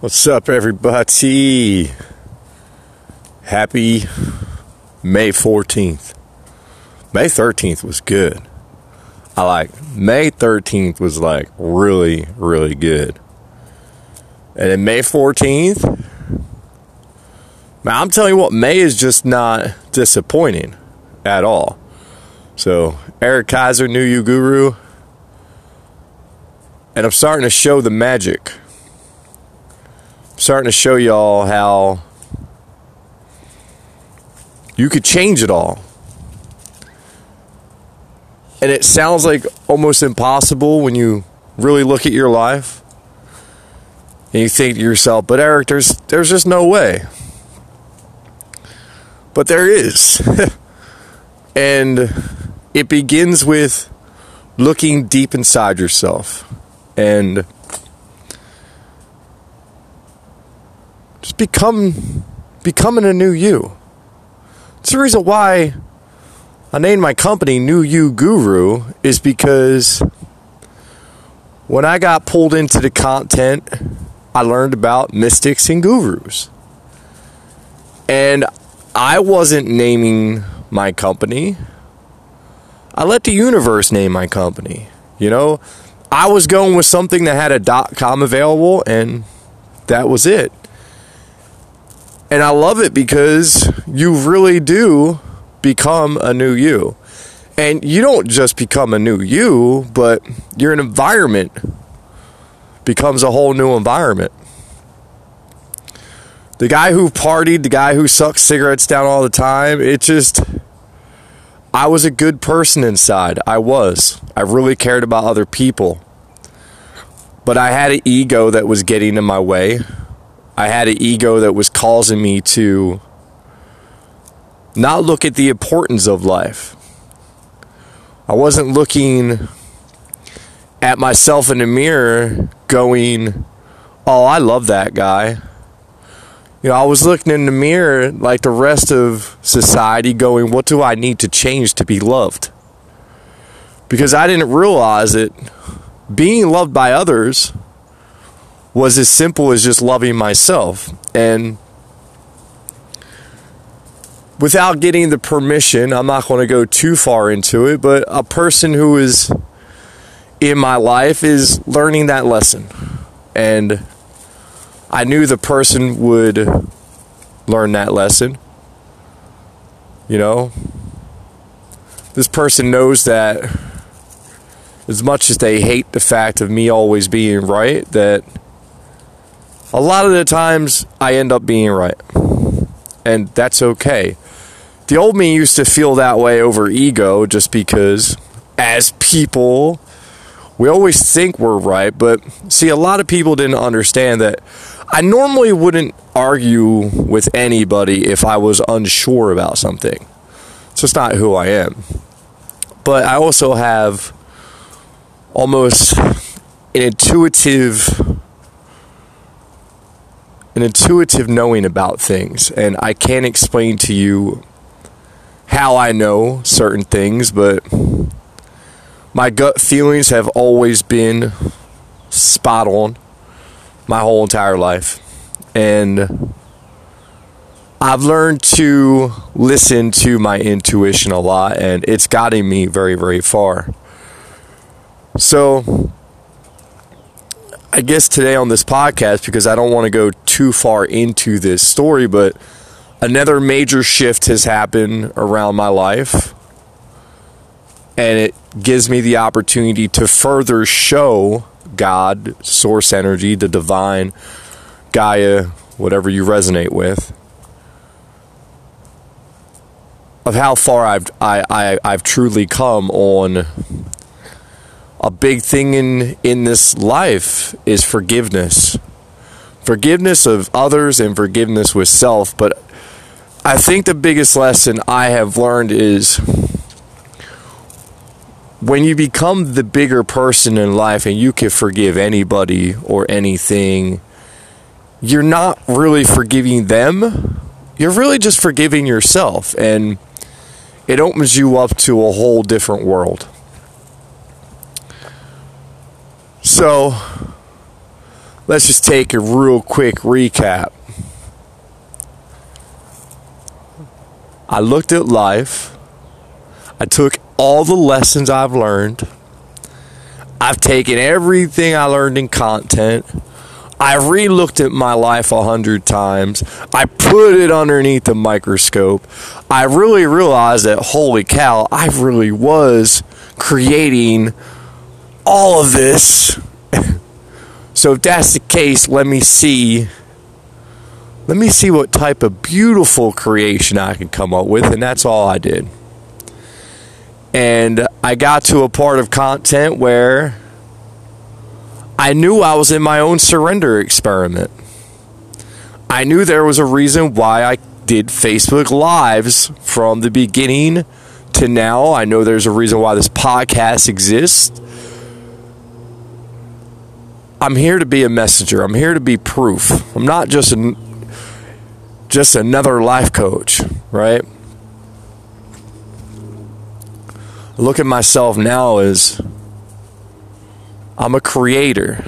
What's up, everybody? Happy May 14th. May 13th was good. I like May 13th was like really, really good. And then May 14th, man, I'm telling you what, May is just not disappointing at all. So, Eric Kaiser, New You Guru, and I'm starting to show the magic. Starting to show y'all how you could change it all. And it sounds like almost impossible when you really look at your life and you think to yourself, but Eric, there's there's just no way. But there is. and it begins with looking deep inside yourself and become becoming a new you. It's the reason why I named my company New You Guru is because when I got pulled into the content, I learned about mystics and gurus. And I wasn't naming my company. I let the universe name my company. You know, I was going with something that had a dot com available, and that was it. And I love it because you really do become a new you. And you don't just become a new you, but your environment becomes a whole new environment. The guy who partied, the guy who sucked cigarettes down all the time, it just. I was a good person inside. I was. I really cared about other people. But I had an ego that was getting in my way. I had an ego that was causing me to not look at the importance of life. I wasn't looking at myself in the mirror going, Oh, I love that guy. You know, I was looking in the mirror like the rest of society going, What do I need to change to be loved? Because I didn't realize that being loved by others was as simple as just loving myself. And without getting the permission, I'm not going to go too far into it, but a person who is in my life is learning that lesson. And I knew the person would learn that lesson. You know, this person knows that as much as they hate the fact of me always being right, that a lot of the times I end up being right. And that's okay. The old me used to feel that way over ego just because, as people, we always think we're right. But see, a lot of people didn't understand that I normally wouldn't argue with anybody if I was unsure about something. It's just not who I am. But I also have almost an intuitive an intuitive knowing about things and I can't explain to you how I know certain things, but my gut feelings have always been spot on my whole entire life. And I've learned to listen to my intuition a lot, and it's gotten me very, very far. So, I guess today on this podcast, because I don't want to go too far into this story, but another major shift has happened around my life. And it gives me the opportunity to further show God, source energy, the divine, Gaia, whatever you resonate with, of how far I've I, I, I've truly come on a big thing in in this life is forgiveness. Forgiveness of others and forgiveness with self, but I think the biggest lesson I have learned is when you become the bigger person in life and you can forgive anybody or anything, you're not really forgiving them. You're really just forgiving yourself. And it opens you up to a whole different world. So, let's just take a real quick recap. I looked at life. I took all the lessons I've learned. I've taken everything I learned in content. I re looked at my life a hundred times. I put it underneath the microscope. I really realized that, holy cow, I really was creating all of this. so, if that's the case, let me see let me see what type of beautiful creation I can come up with. And that's all I did. And I got to a part of content where I knew I was in my own surrender experiment. I knew there was a reason why I did Facebook Lives from the beginning to now. I know there's a reason why this podcast exists. I'm here to be a messenger. I'm here to be proof. I'm not just a just another life coach, right? look at myself now as I'm a creator,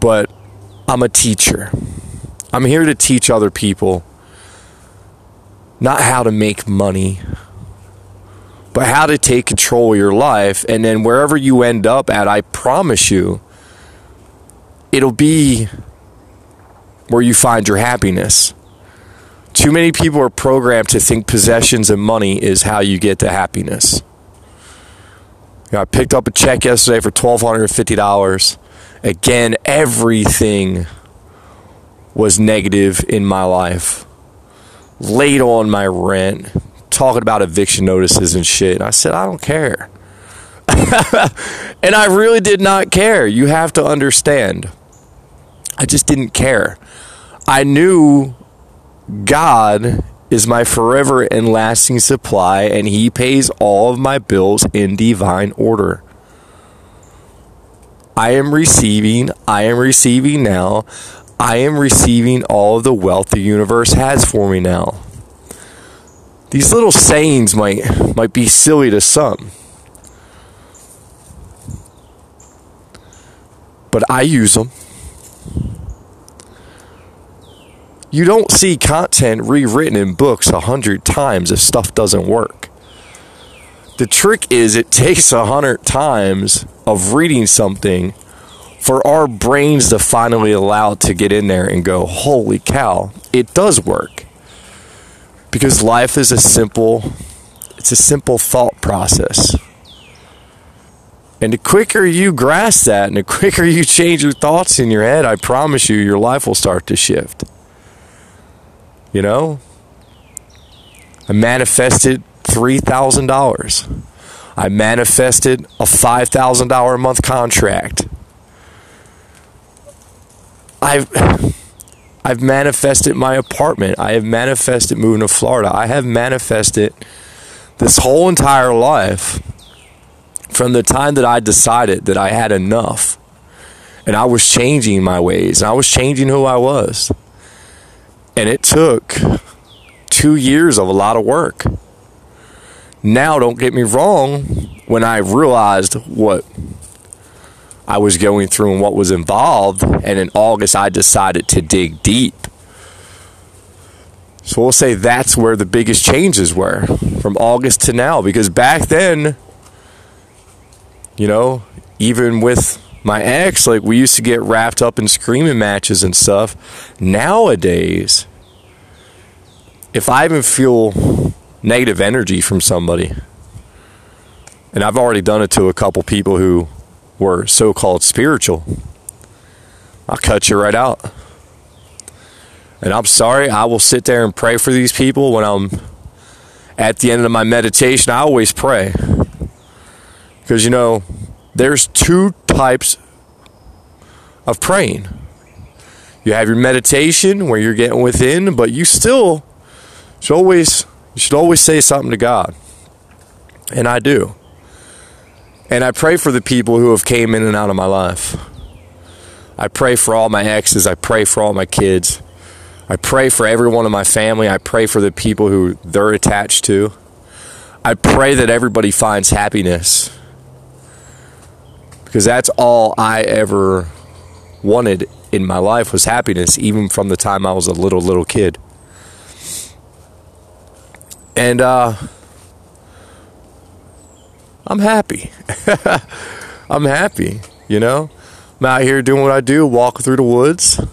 but I'm a teacher. I'm here to teach other people not how to make money, but how to take control of your life. And then wherever you end up at, I promise you, it'll be where you find your happiness. Too many people are programmed to think possessions and money is how you get to happiness. You know, I picked up a check yesterday for $1,250. Again, everything was negative in my life. Late on my rent, talking about eviction notices and shit. And I said, I don't care. and I really did not care. You have to understand. I just didn't care. I knew God is my forever and lasting supply, and He pays all of my bills in divine order. I am receiving, I am receiving now, I am receiving all of the wealth the universe has for me now. These little sayings might might be silly to some. But I use them. You don't see content rewritten in books a hundred times if stuff doesn't work. The trick is it takes a hundred times of reading something for our brains to finally allow to get in there and go, holy cow, it does work. Because life is a simple, it's a simple thought process. And the quicker you grasp that and the quicker you change your thoughts in your head, I promise you, your life will start to shift. You know? I manifested $3,000. I manifested a $5,000 a month contract. I've I've manifested my apartment. I have manifested moving to Florida. I have manifested this whole entire life from the time that I decided that I had enough and I was changing my ways and I was changing who I was. And it took two years of a lot of work. Now, don't get me wrong, when I realized what I was going through and what was involved, and in August I decided to dig deep. So we'll say that's where the biggest changes were from August to now, because back then, you know, even with my ex, like we used to get wrapped up in screaming matches and stuff. Nowadays, if I even feel negative energy from somebody, and I've already done it to a couple people who were so called spiritual, I'll cut you right out. And I'm sorry, I will sit there and pray for these people when I'm at the end of my meditation. I always pray. Because, you know, there's two types of praying. You have your meditation where you're getting within, but you still should always you should always say something to God. And I do. And I pray for the people who have came in and out of my life. I pray for all my exes, I pray for all my kids. I pray for everyone in my family. I pray for the people who they're attached to. I pray that everybody finds happiness because that's all I ever wanted in my life was happiness, even from the time I was a little, little kid. And uh, I'm happy. I'm happy, you know? I'm out here doing what I do, walking through the woods. I'm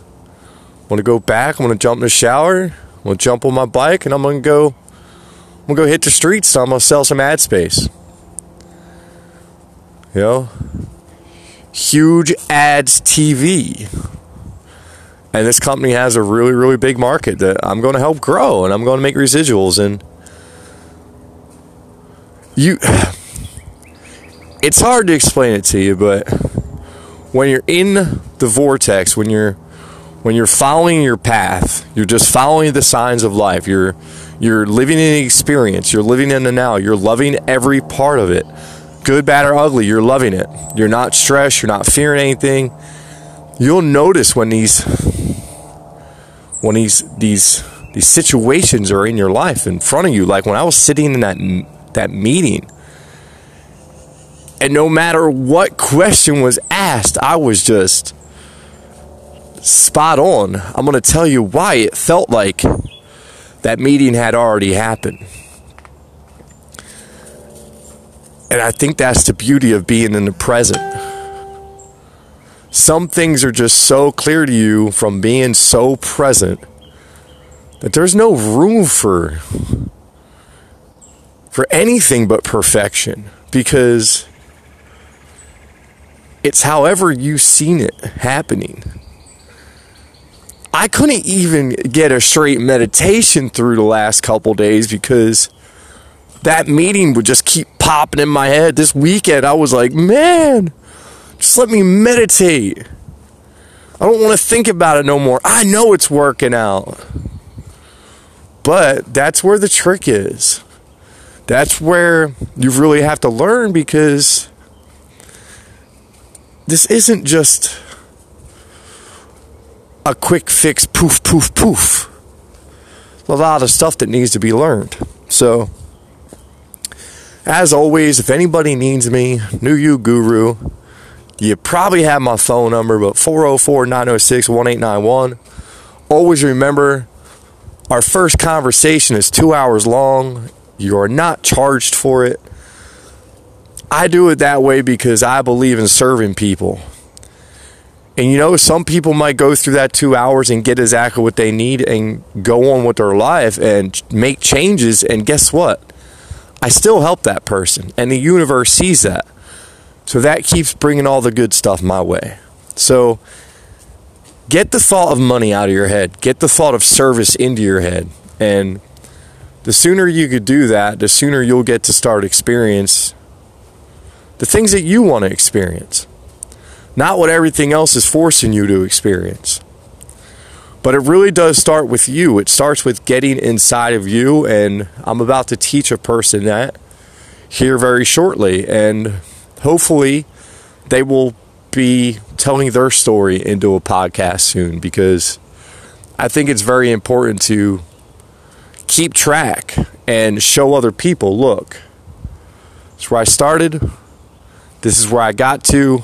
gonna go back, I'm gonna jump in the shower, I'm gonna jump on my bike, and I'm gonna go I'm gonna go hit the streets, so I'm gonna sell some ad space. You know? Huge ads TV. And this company has a really, really big market that I'm gonna help grow and I'm gonna make residuals and you it's hard to explain it to you, but when you're in the vortex, when you're when you're following your path, you're just following the signs of life. You're you're living in the experience. You're living in the now. You're loving every part of it. Good, bad, or ugly, you're loving it. You're not stressed, you're not fearing anything. You'll notice when these when these these these situations are in your life in front of you. Like when I was sitting in that that meeting and no matter what question was asked, I was just spot on. I'm going to tell you why it felt like that meeting had already happened. And I think that's the beauty of being in the present. Some things are just so clear to you from being so present that there's no room for for anything but perfection because it's however you've seen it happening. I couldn't even get a straight meditation through the last couple days because that meeting would just keep popping in my head. This weekend, I was like, man, just let me meditate. I don't want to think about it no more. I know it's working out. But that's where the trick is. That's where you really have to learn because this isn't just a quick fix, poof, poof, poof. A lot of stuff that needs to be learned. So, as always, if anybody needs me, New You Guru, you probably have my phone number, but 404 906 1891. Always remember our first conversation is two hours long. You are not charged for it. I do it that way because I believe in serving people. And you know, some people might go through that two hours and get exactly what they need and go on with their life and make changes. And guess what? I still help that person. And the universe sees that. So that keeps bringing all the good stuff my way. So get the thought of money out of your head, get the thought of service into your head. And the sooner you could do that, the sooner you'll get to start experience the things that you want to experience, not what everything else is forcing you to experience. But it really does start with you. It starts with getting inside of you, and I'm about to teach a person that here very shortly, and hopefully they will be telling their story into a podcast soon because I think it's very important to keep track and show other people look, it's where I started, this is where I got to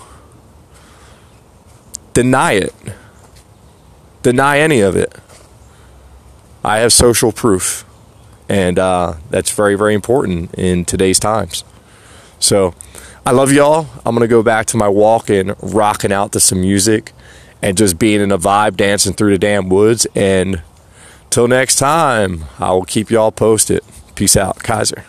deny it. Deny any of it. I have social proof. And uh, that's very, very important in today's times. So I love y'all. I'm going to go back to my walk and rocking out to some music and just being in a vibe, dancing through the damn woods. And till next time, I will keep y'all posted. Peace out, Kaiser.